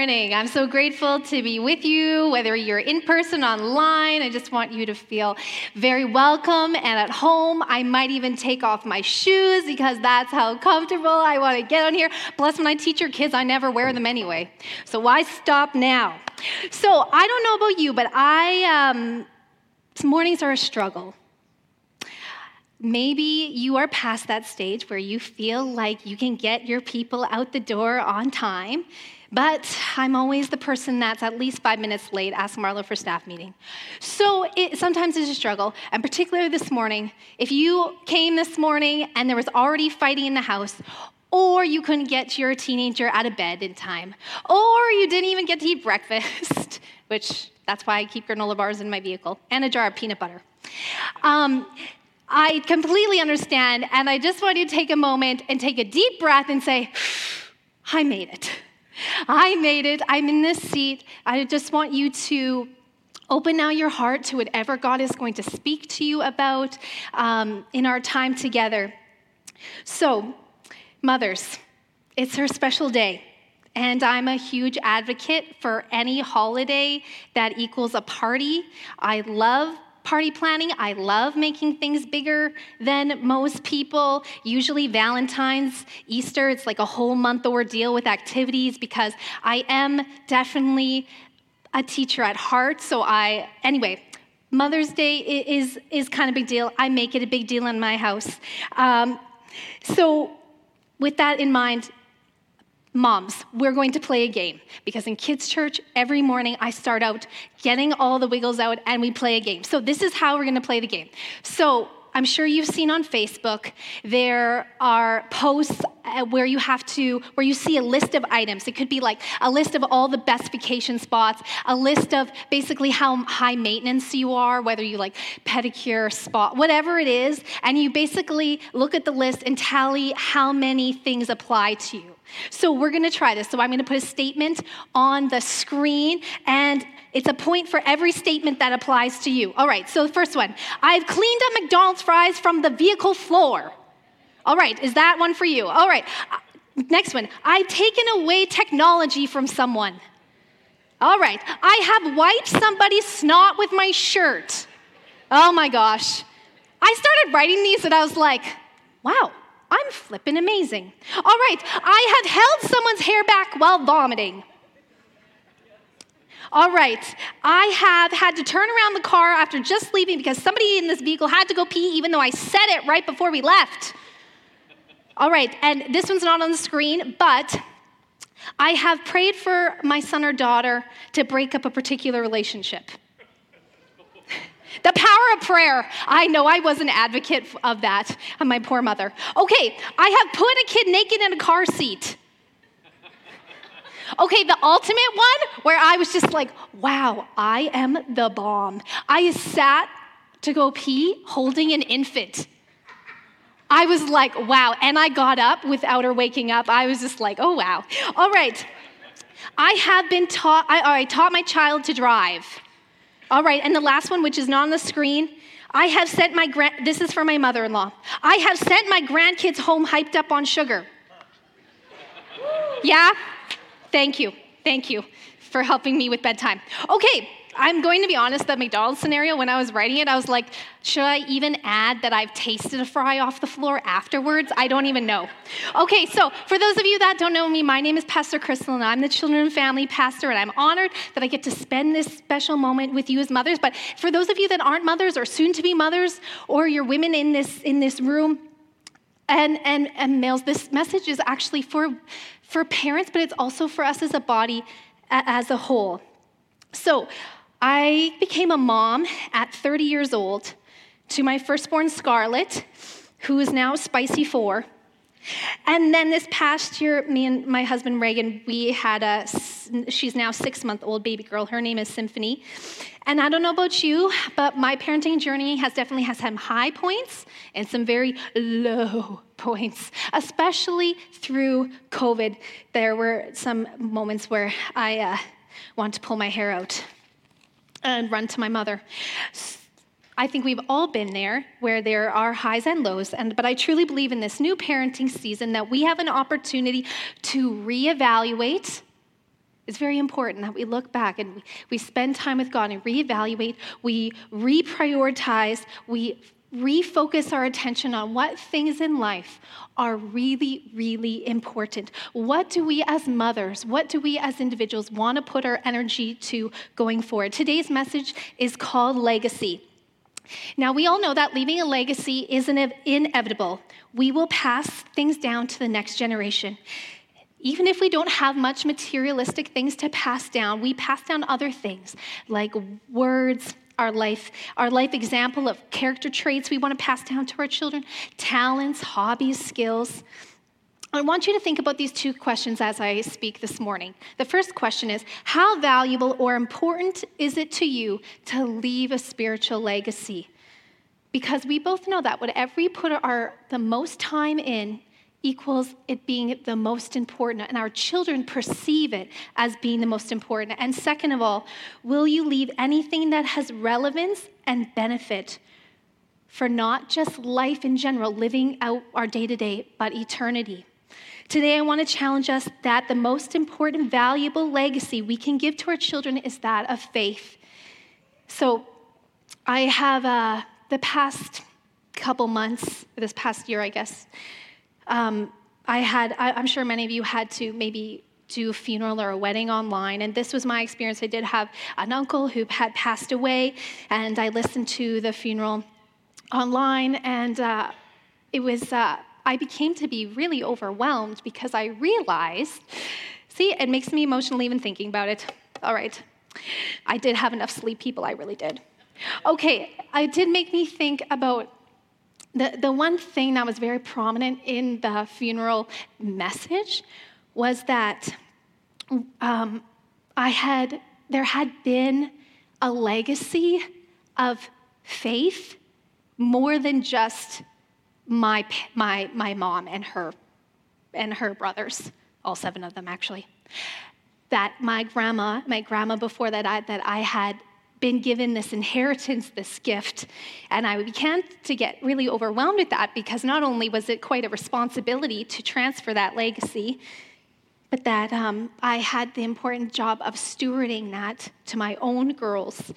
morning. I'm so grateful to be with you, whether you're in person, online. I just want you to feel very welcome and at home. I might even take off my shoes because that's how comfortable I want to get on here. Plus, when I teach your kids, I never wear them anyway. So why stop now? So I don't know about you, but I um, mornings are a struggle. Maybe you are past that stage where you feel like you can get your people out the door on time but I'm always the person that's at least five minutes late. Ask Marlo for staff meeting. So it, sometimes it's a struggle, and particularly this morning. If you came this morning and there was already fighting in the house, or you couldn't get your teenager out of bed in time, or you didn't even get to eat breakfast, which that's why I keep granola bars in my vehicle and a jar of peanut butter. Um, I completely understand, and I just want you to take a moment and take a deep breath and say, I made it. I made it. I'm in this seat. I just want you to open now your heart to whatever God is going to speak to you about um, in our time together. So, mothers, it's her special day. And I'm a huge advocate for any holiday that equals a party. I love party planning. I love making things bigger than most people. Usually, Valentine's, Easter, it's like a whole month ordeal with activities because I am definitely a teacher at heart. So, I, anyway, Mother's Day is, is kind of a big deal. I make it a big deal in my house. Um, so, with that in mind, Moms, we're going to play a game because in kids' church, every morning I start out getting all the wiggles out and we play a game. So, this is how we're going to play the game. So, I'm sure you've seen on Facebook, there are posts uh, where you have to, where you see a list of items. It could be like a list of all the best vacation spots, a list of basically how high maintenance you are, whether you like pedicure, spa, whatever it is. And you basically look at the list and tally how many things apply to you. So we're going to try this. So I'm going to put a statement on the screen, and it's a point for every statement that applies to you. All right, so the first one I've cleaned up McDonald's fries from the vehicle floor. All right, is that one for you? All right, uh, next one I've taken away technology from someone. All right, I have wiped somebody's snot with my shirt. Oh my gosh. I started writing these and I was like, wow, I'm flippin' amazing. All right, I have held someone's hair back while vomiting. All right, I have had to turn around the car after just leaving because somebody in this vehicle had to go pee, even though I said it right before we left. All right, and this one's not on the screen, but I have prayed for my son or daughter to break up a particular relationship. The power of prayer. I know I was an advocate of that, and my poor mother. Okay, I have put a kid naked in a car seat. Okay, the ultimate one where I was just like, wow, I am the bomb. I sat to go pee holding an infant. I was like, wow. And I got up without her waking up. I was just like, oh, wow. All right. I have been taught, I, I taught my child to drive. All right, and the last one, which is not on the screen. I have sent my grand, this is for my mother in law. I have sent my grandkids home hyped up on sugar. Yeah? Thank you. Thank you for helping me with bedtime. Okay, I'm going to be honest, that McDonald's scenario, when I was writing it, I was like, should I even add that I've tasted a fry off the floor afterwards? I don't even know. Okay, so for those of you that don't know me, my name is Pastor Crystal, and I'm the children and family pastor, and I'm honored that I get to spend this special moment with you as mothers. But for those of you that aren't mothers or soon to be mothers, or you're women in this, in this room, and, and, and males, this message is actually for, for parents, but it's also for us as a body as a whole. So, I became a mom at 30 years old to my firstborn Scarlett, who is now Spicy Four. And then this past year, me and my husband Reagan, we had a, she's now six month old baby girl. Her name is Symphony. And I don't know about you, but my parenting journey has definitely has some high points and some very low points, especially through COVID. There were some moments where I uh, wanted to pull my hair out and run to my mother. I think we've all been there where there are highs and lows, and, but I truly believe in this new parenting season that we have an opportunity to reevaluate. It's very important that we look back and we spend time with God and reevaluate, we reprioritize, we refocus our attention on what things in life are really, really important. What do we as mothers, what do we as individuals want to put our energy to going forward? Today's message is called Legacy. Now, we all know that leaving a legacy is inevitable. We will pass things down to the next generation. Even if we don't have much materialistic things to pass down, we pass down other things like words, our life, our life example of character traits we want to pass down to our children, talents, hobbies, skills. I want you to think about these two questions as I speak this morning. The first question is How valuable or important is it to you to leave a spiritual legacy? Because we both know that whatever we put our, the most time in, equals it being the most important, and our children perceive it as being the most important. And second of all, will you leave anything that has relevance and benefit for not just life in general, living out our day to day, but eternity? Today, I want to challenge us that the most important, valuable legacy we can give to our children is that of faith. So, I have uh, the past couple months, this past year, I guess, um, I had, I, I'm sure many of you had to maybe do a funeral or a wedding online. And this was my experience. I did have an uncle who had passed away, and I listened to the funeral online, and uh, it was, uh, I became to be really overwhelmed because I realized, see, it makes me emotional even thinking about it. All right. I did have enough sleep, people, I really did. Okay, it did make me think about the, the one thing that was very prominent in the funeral message was that um, I had, there had been a legacy of faith more than just my, my, my mom and her, and her brothers, all seven of them actually. That my grandma, my grandma before that, I, that I had been given this inheritance, this gift. And I began to get really overwhelmed with that because not only was it quite a responsibility to transfer that legacy, but that um, I had the important job of stewarding that to my own girls.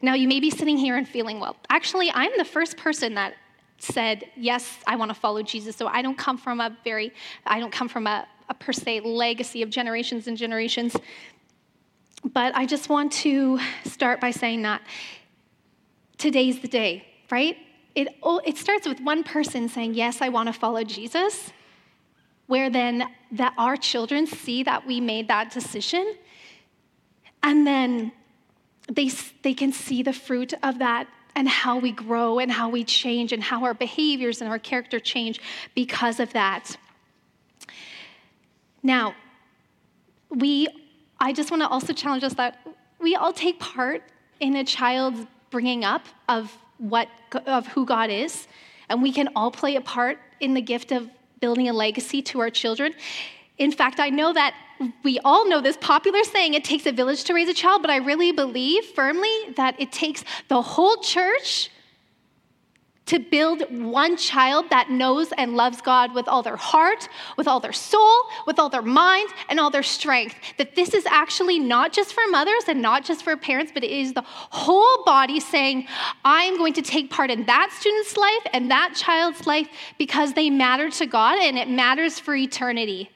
Now, you may be sitting here and feeling, well, actually, I'm the first person that said, yes, I want to follow Jesus. So I don't come from a very, I don't come from a, a per se legacy of generations and generations. But I just want to start by saying that today's the day, right? It, it starts with one person saying, Yes, I want to follow Jesus, where then that our children see that we made that decision. And then they, they can see the fruit of that and how we grow and how we change and how our behaviors and our character change because of that. Now, we I just want to also challenge us that we all take part in a child's bringing up of what of who God is, and we can all play a part in the gift of building a legacy to our children. In fact, I know that we all know this popular saying, it takes a village to raise a child, but I really believe firmly that it takes the whole church to build one child that knows and loves God with all their heart, with all their soul, with all their mind, and all their strength. That this is actually not just for mothers and not just for parents, but it is the whole body saying, I'm going to take part in that student's life and that child's life because they matter to God and it matters for eternity.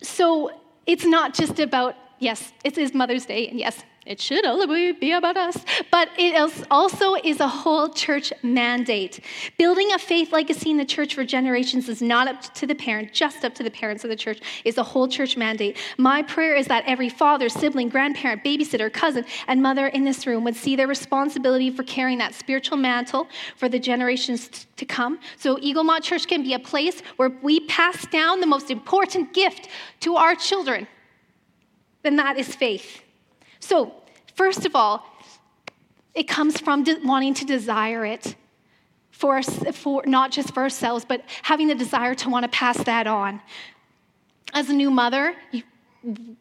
So it's not just about, yes, it is Mother's Day, and yes, it should only be about us, but it also is a whole church mandate. Building a faith legacy in the church for generations is not up to the parent, just up to the parents of the church, is a whole church mandate. My prayer is that every father, sibling, grandparent, babysitter, cousin, and mother in this room would see their responsibility for carrying that spiritual mantle for the generations to come. So, Eaglemont Church can be a place where we pass down the most important gift to our children, and that is faith. So, first of all, it comes from de- wanting to desire it for, for not just for ourselves, but having the desire to want to pass that on. As a new mother,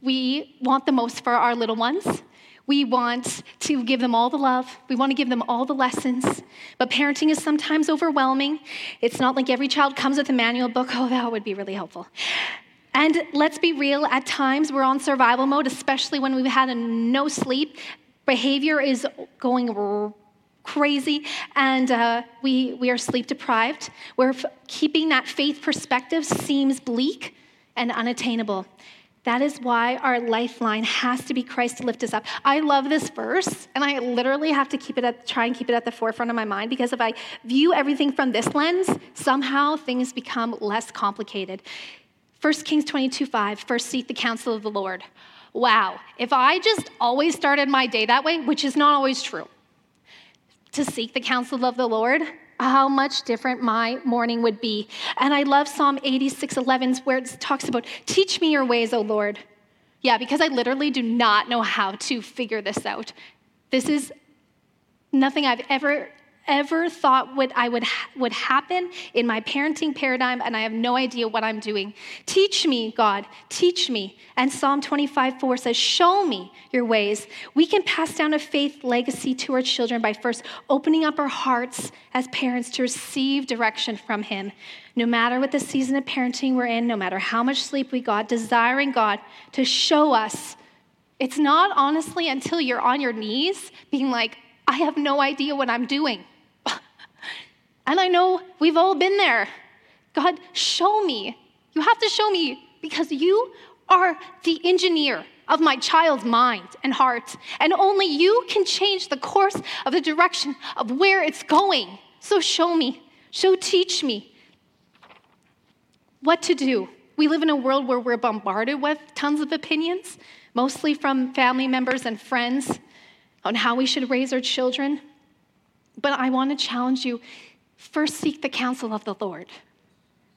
we want the most for our little ones. We want to give them all the love. We want to give them all the lessons. But parenting is sometimes overwhelming. It's not like every child comes with a manual book. Oh, that would be really helpful. And let's be real, at times we're on survival mode, especially when we've had no sleep. Behavior is going crazy and uh, we, we are sleep deprived. Where keeping that faith perspective seems bleak and unattainable. That is why our lifeline has to be Christ to lift us up. I love this verse, and I literally have to keep it at, try and keep it at the forefront of my mind because if I view everything from this lens, somehow things become less complicated. 1 Kings 22 5, first seek the counsel of the Lord. Wow, if I just always started my day that way, which is not always true, to seek the counsel of the Lord, how much different my morning would be. And I love Psalm 86 11, where it talks about, Teach me your ways, O Lord. Yeah, because I literally do not know how to figure this out. This is nothing I've ever ever thought would I would would happen in my parenting paradigm and I have no idea what I'm doing. Teach me, God, teach me. And Psalm 25, 4 says, Show me your ways. We can pass down a faith legacy to our children by first opening up our hearts as parents to receive direction from Him. No matter what the season of parenting we're in, no matter how much sleep we got, desiring God to show us. It's not honestly until you're on your knees being like, I have no idea what I'm doing. And I know we've all been there. God, show me. You have to show me because you are the engineer of my child's mind and heart. And only you can change the course of the direction of where it's going. So show me, show, teach me what to do. We live in a world where we're bombarded with tons of opinions, mostly from family members and friends, on how we should raise our children. But I want to challenge you First, seek the counsel of the Lord,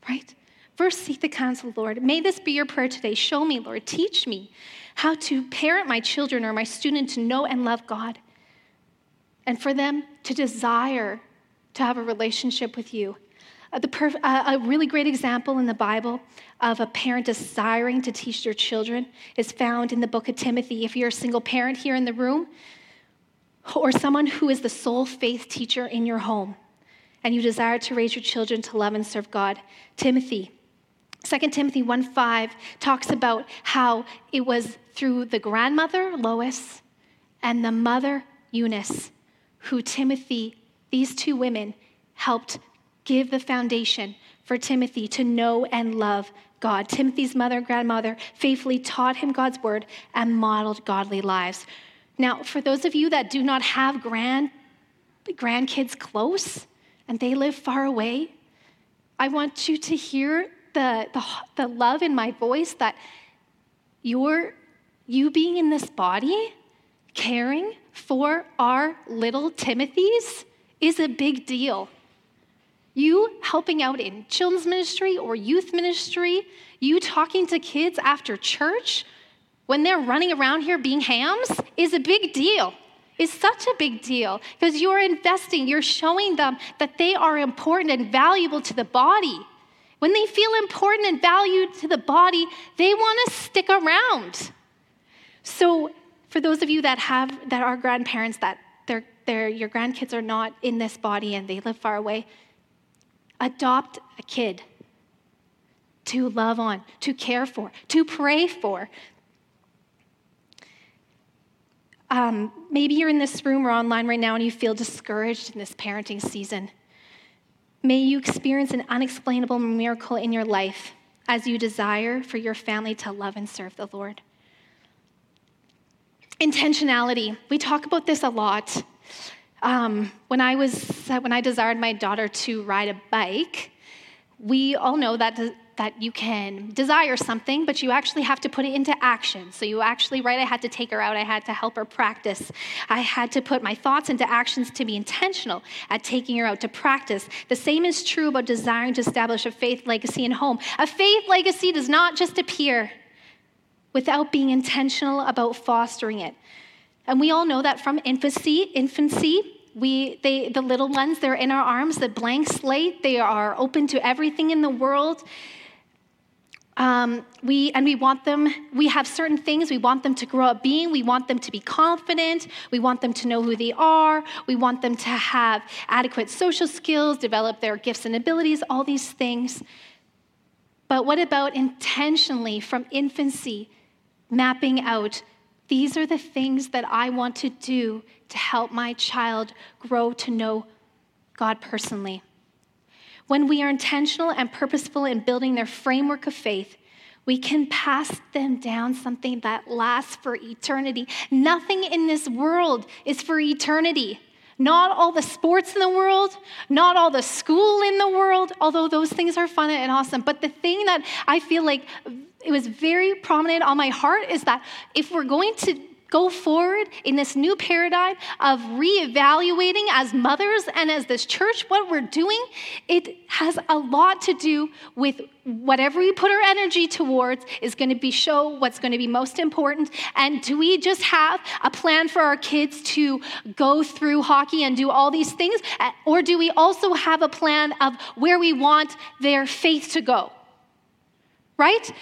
right? First, seek the counsel of the Lord. May this be your prayer today. Show me, Lord. Teach me how to parent my children or my student to know and love God, and for them to desire to have a relationship with you. Uh, perf- uh, a really great example in the Bible of a parent desiring to teach their children is found in the book of Timothy. If you're a single parent here in the room, or someone who is the sole faith teacher in your home, and you desire to raise your children to love and serve God. Timothy, 2 Timothy 1 5 talks about how it was through the grandmother, Lois, and the mother, Eunice, who Timothy, these two women, helped give the foundation for Timothy to know and love God. Timothy's mother, and grandmother, faithfully taught him God's word and modeled godly lives. Now, for those of you that do not have grand, grandkids close, and they live far away, I want you to hear the, the, the love in my voice that you're, you being in this body, caring for our little Timothys, is a big deal. You helping out in children's ministry or youth ministry, you talking to kids after church when they're running around here being hams is a big deal is such a big deal because you're investing, you're showing them that they are important and valuable to the body. When they feel important and valued to the body, they want to stick around. So, for those of you that have that are grandparents that their their your grandkids are not in this body and they live far away, adopt a kid to love on, to care for, to pray for. Um, maybe you're in this room or online right now and you feel discouraged in this parenting season. May you experience an unexplainable miracle in your life as you desire for your family to love and serve the Lord. Intentionality. We talk about this a lot. Um, when I was when I desired my daughter to ride a bike, we all know that that you can desire something, but you actually have to put it into action. So you actually, right, I had to take her out, I had to help her practice. I had to put my thoughts into actions to be intentional at taking her out to practice. The same is true about desiring to establish a faith legacy in home. A faith legacy does not just appear without being intentional about fostering it. And we all know that from infancy, infancy, we, they, the little ones, they're in our arms, the blank slate, they are open to everything in the world. Um, we and we want them we have certain things we want them to grow up being. We want them to be confident. We want them to know who they are. We want them to have adequate social skills develop their gifts and abilities all these things. But what about intentionally from infancy mapping out these are the things that I want to do to help my child grow to know God personally? When we are intentional and purposeful in building their framework of faith, we can pass them down something that lasts for eternity. Nothing in this world is for eternity. Not all the sports in the world, not all the school in the world, although those things are fun and awesome. But the thing that I feel like it was very prominent on my heart is that if we're going to go forward in this new paradigm of reevaluating as mothers and as this church what we're doing, it has a lot to do with whatever we put our energy towards is going to be show what's going to be most important. And do we just have a plan for our kids to go through hockey and do all these things? Uh, or do we also have a plan of where we want their faith to go? Right?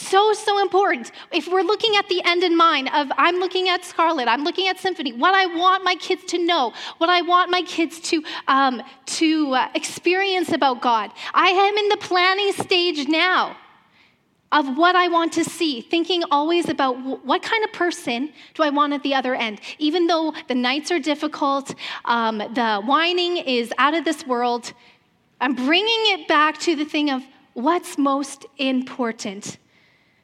So, so important. If we're looking at the end in mind of I'm looking at Scarlet, I'm looking at Symphony, what I want my kids to know, what I want my kids to, um, to uh, experience about God. I am in the planning stage now of what I want to see, thinking always about what kind of person do I want at the other end. Even though the nights are difficult, um, the whining is out of this world, I'm bringing it back to the thing of what's most important.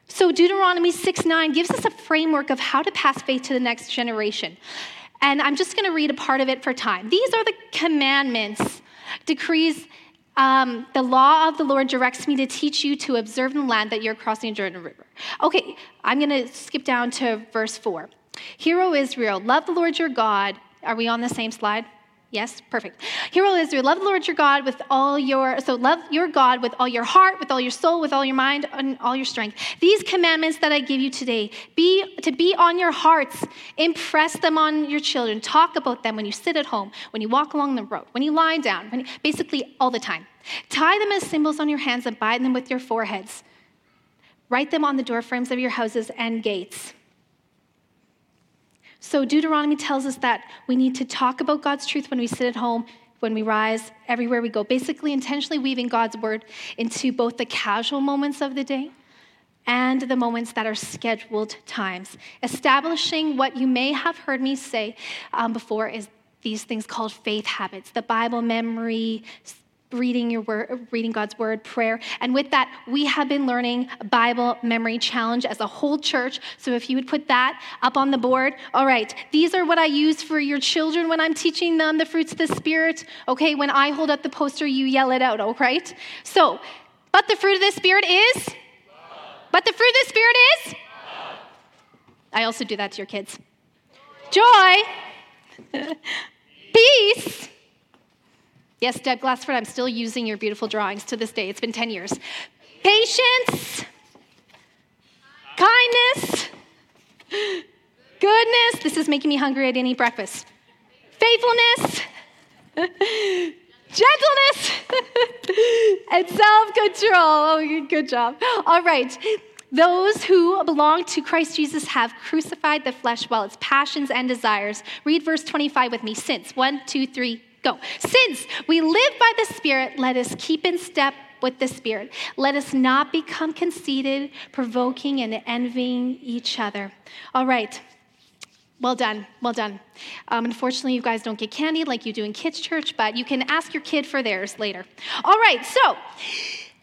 So Deuteronomy 6 9 gives us a framework of how to pass faith to the next generation. And I'm just going to read a part of it for time. These are the commandments, decrees, um, the law of the Lord directs me to teach you to observe the land that you're crossing Jordan River. Okay, I'm going to skip down to verse 4. Hear, O Israel, love the Lord your God. Are we on the same slide? Yes, perfect. Hear, O Israel, love the Lord your God with all your, so love your God with all your heart, with all your soul, with all your mind, and all your strength. These commandments that I give you today, be to be on your hearts, impress them on your children, talk about them when you sit at home, when you walk along the road, when you lie down, when basically all the time. Tie them as symbols on your hands and bind them with your foreheads. Write them on the doorframes of your houses and gates. So, Deuteronomy tells us that we need to talk about God's truth when we sit at home, when we rise, everywhere we go. Basically, intentionally weaving God's word into both the casual moments of the day and the moments that are scheduled times. Establishing what you may have heard me say um, before is these things called faith habits the Bible memory, reading your word, reading God's word, prayer. And with that, we have been learning Bible memory challenge as a whole church. So if you would put that up on the board. All right, these are what I use for your children when I'm teaching them the fruits of the spirit. Okay, when I hold up the poster, you yell it out, all right? So, but the fruit of the spirit is But the fruit of the spirit is I also do that to your kids. Joy. Peace Yes, Deb Glassford, I'm still using your beautiful drawings to this day. It's been 10 years. Patience, kindness, goodness. This is making me hungry. I didn't eat breakfast. Faithfulness, gentleness, and self control. Oh, good job. All right. Those who belong to Christ Jesus have crucified the flesh while its passions and desires. Read verse 25 with me. Since, one, two, three, Go. Since we live by the Spirit, let us keep in step with the Spirit. Let us not become conceited, provoking, and envying each other. All right. Well done, well done. Um, unfortunately, you guys don't get candy like you do in kids' church, but you can ask your kid for theirs later. All right, so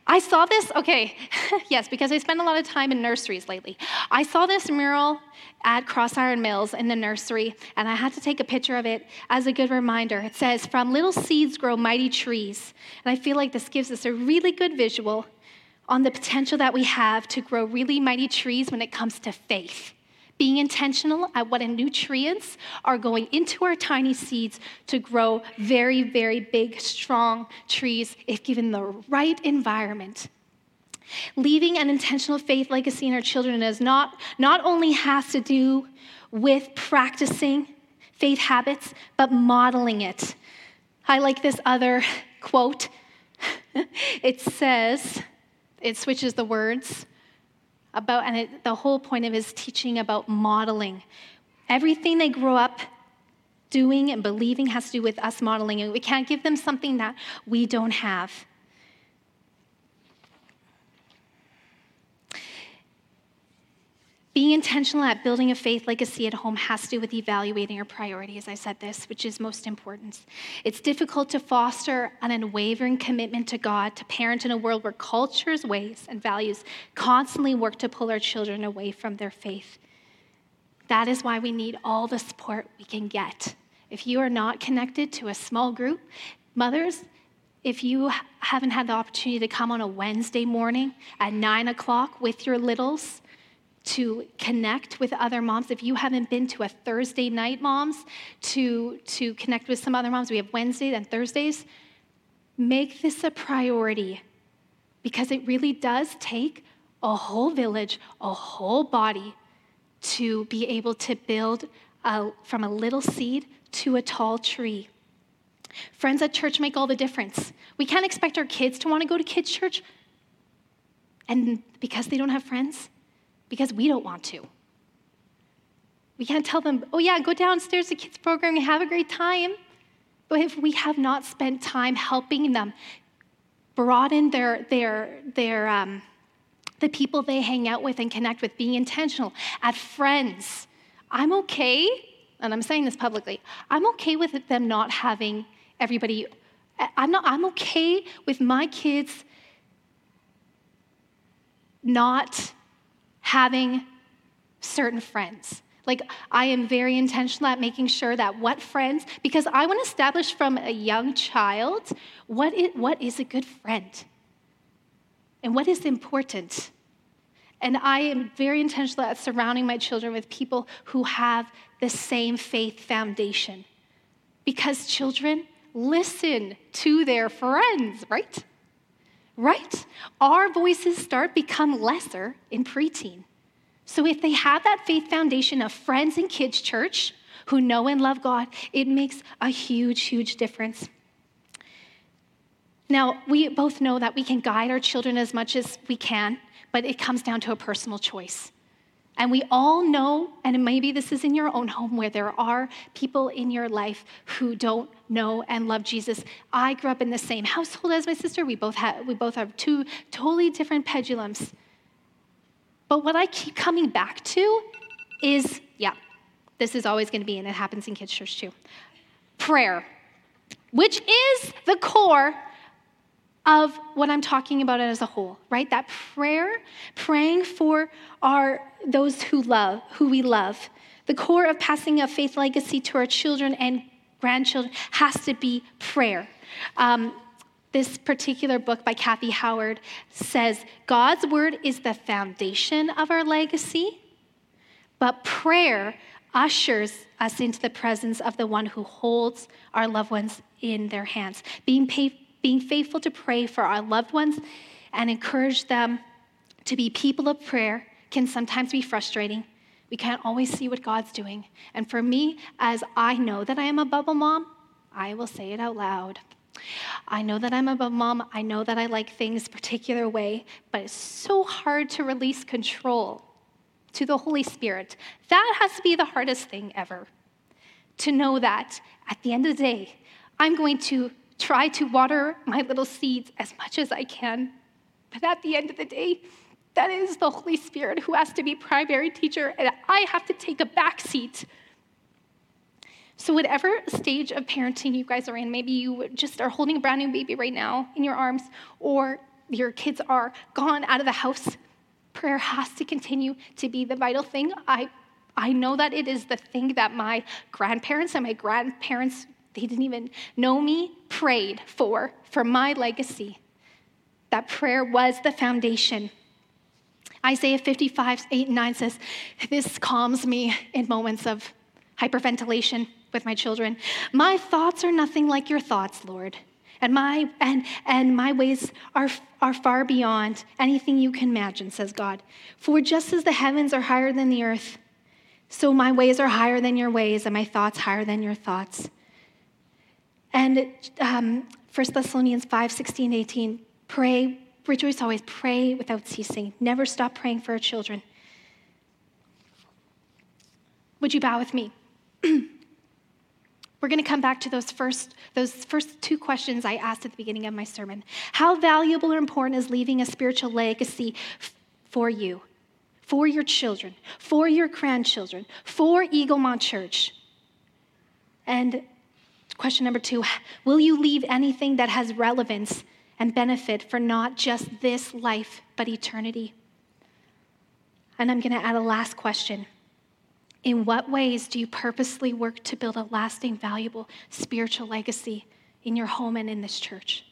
I saw this, okay, yes, because I spend a lot of time in nurseries lately. I saw this mural at Crossiron Mills in the nursery, and I had to take a picture of it as a good reminder. It says, From little seeds grow mighty trees. And I feel like this gives us a really good visual on the potential that we have to grow really mighty trees when it comes to faith being intentional at what nutrients are going into our tiny seeds to grow very, very big, strong trees if given the right environment. Leaving an intentional faith legacy in our children is not, not only has to do with practicing faith habits, but modeling it. I like this other quote. it says, it switches the words about, and it, the whole point of his teaching about modeling. Everything they grow up doing and believing has to do with us modeling, and we can't give them something that we don't have. Being intentional at building a faith legacy at home has to do with evaluating your priorities. I said this, which is most important. It's difficult to foster an unwavering commitment to God, to parent in a world where culture's ways and values constantly work to pull our children away from their faith. That is why we need all the support we can get. If you are not connected to a small group, mothers, if you haven't had the opportunity to come on a Wednesday morning at nine o'clock with your littles, to connect with other moms. If you haven't been to a Thursday night moms to, to connect with some other moms, we have Wednesdays and Thursdays. Make this a priority because it really does take a whole village, a whole body to be able to build a, from a little seed to a tall tree. Friends at church make all the difference. We can't expect our kids to want to go to kids' church, and because they don't have friends, because we don't want to. We can't tell them, oh, yeah, go downstairs to kids' program and have a great time. But if we have not spent time helping them broaden their, their, their, um, the people they hang out with and connect with, being intentional at friends, I'm okay, and I'm saying this publicly, I'm okay with them not having everybody, I'm, not, I'm okay with my kids not having certain friends. Like, I am very intentional at making sure that what friends, because I want to establish from a young child what is, what is a good friend and what is important. And I am very intentional at surrounding my children with people who have the same faith foundation. Because children listen to their friends, right? Right? Our voices start become lesser in preteen. So if they have that faith foundation of friends in kids' church who know and love God, it makes a huge, huge difference. Now, we both know that we can guide our children as much as we can, but it comes down to a personal choice. And we all know, and maybe this is in your own home where there are people in your life who don't know and love Jesus. I grew up in the same household as my sister. We both have, we both have two totally different pendulums. But what I keep coming back to is yeah, this is always going to be, and it happens in kids' church too prayer, which is the core of what I'm talking about as a whole, right? That prayer, praying for our those who love, who we love. The core of passing a faith legacy to our children and grandchildren has to be prayer. Um, this particular book by Kathy Howard says God's word is the foundation of our legacy, but prayer ushers us into the presence of the one who holds our loved ones in their hands. Being, pay, being faithful to pray for our loved ones and encourage them to be people of prayer can sometimes be frustrating. We can't always see what God's doing. And for me, as I know that I am a bubble mom, I will say it out loud. I know that I'm a bubble mom. I know that I like things a particular way, but it's so hard to release control to the Holy Spirit. That has to be the hardest thing ever. To know that at the end of the day, I'm going to try to water my little seeds as much as I can. But at the end of the day, that is the Holy Spirit who has to be primary teacher, and I have to take a back seat. So, whatever stage of parenting you guys are in, maybe you just are holding a brand new baby right now in your arms, or your kids are gone out of the house, prayer has to continue to be the vital thing. I, I know that it is the thing that my grandparents and my grandparents, they didn't even know me, prayed for, for my legacy. That prayer was the foundation. Isaiah 55, 8 and 9 says, This calms me in moments of hyperventilation with my children. My thoughts are nothing like your thoughts, Lord. And my, and, and my ways are, are far beyond anything you can imagine, says God. For just as the heavens are higher than the earth, so my ways are higher than your ways, and my thoughts higher than your thoughts. And um, 1 Thessalonians 5 16, 18, pray Rejoice always, pray without ceasing. Never stop praying for our children. Would you bow with me? We're going to come back to those first, those first two questions I asked at the beginning of my sermon. How valuable or important is leaving a spiritual legacy f- for you? for your children, for your grandchildren, for Eaglemont Church? And question number two Will you leave anything that has relevance and benefit for not just this life, but eternity? And I'm going to add a last question. In what ways do you purposely work to build a lasting, valuable spiritual legacy in your home and in this church?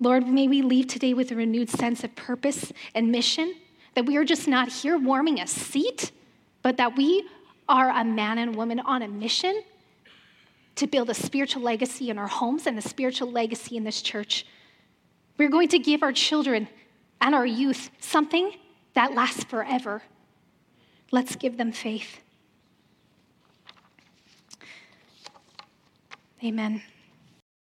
Lord, may we leave today with a renewed sense of purpose and mission, that we are just not here warming a seat, but that we are a man and woman on a mission to build a spiritual legacy in our homes and a spiritual legacy in this church. We're going to give our children and our youth something that lasts forever. Let's give them faith. Amen.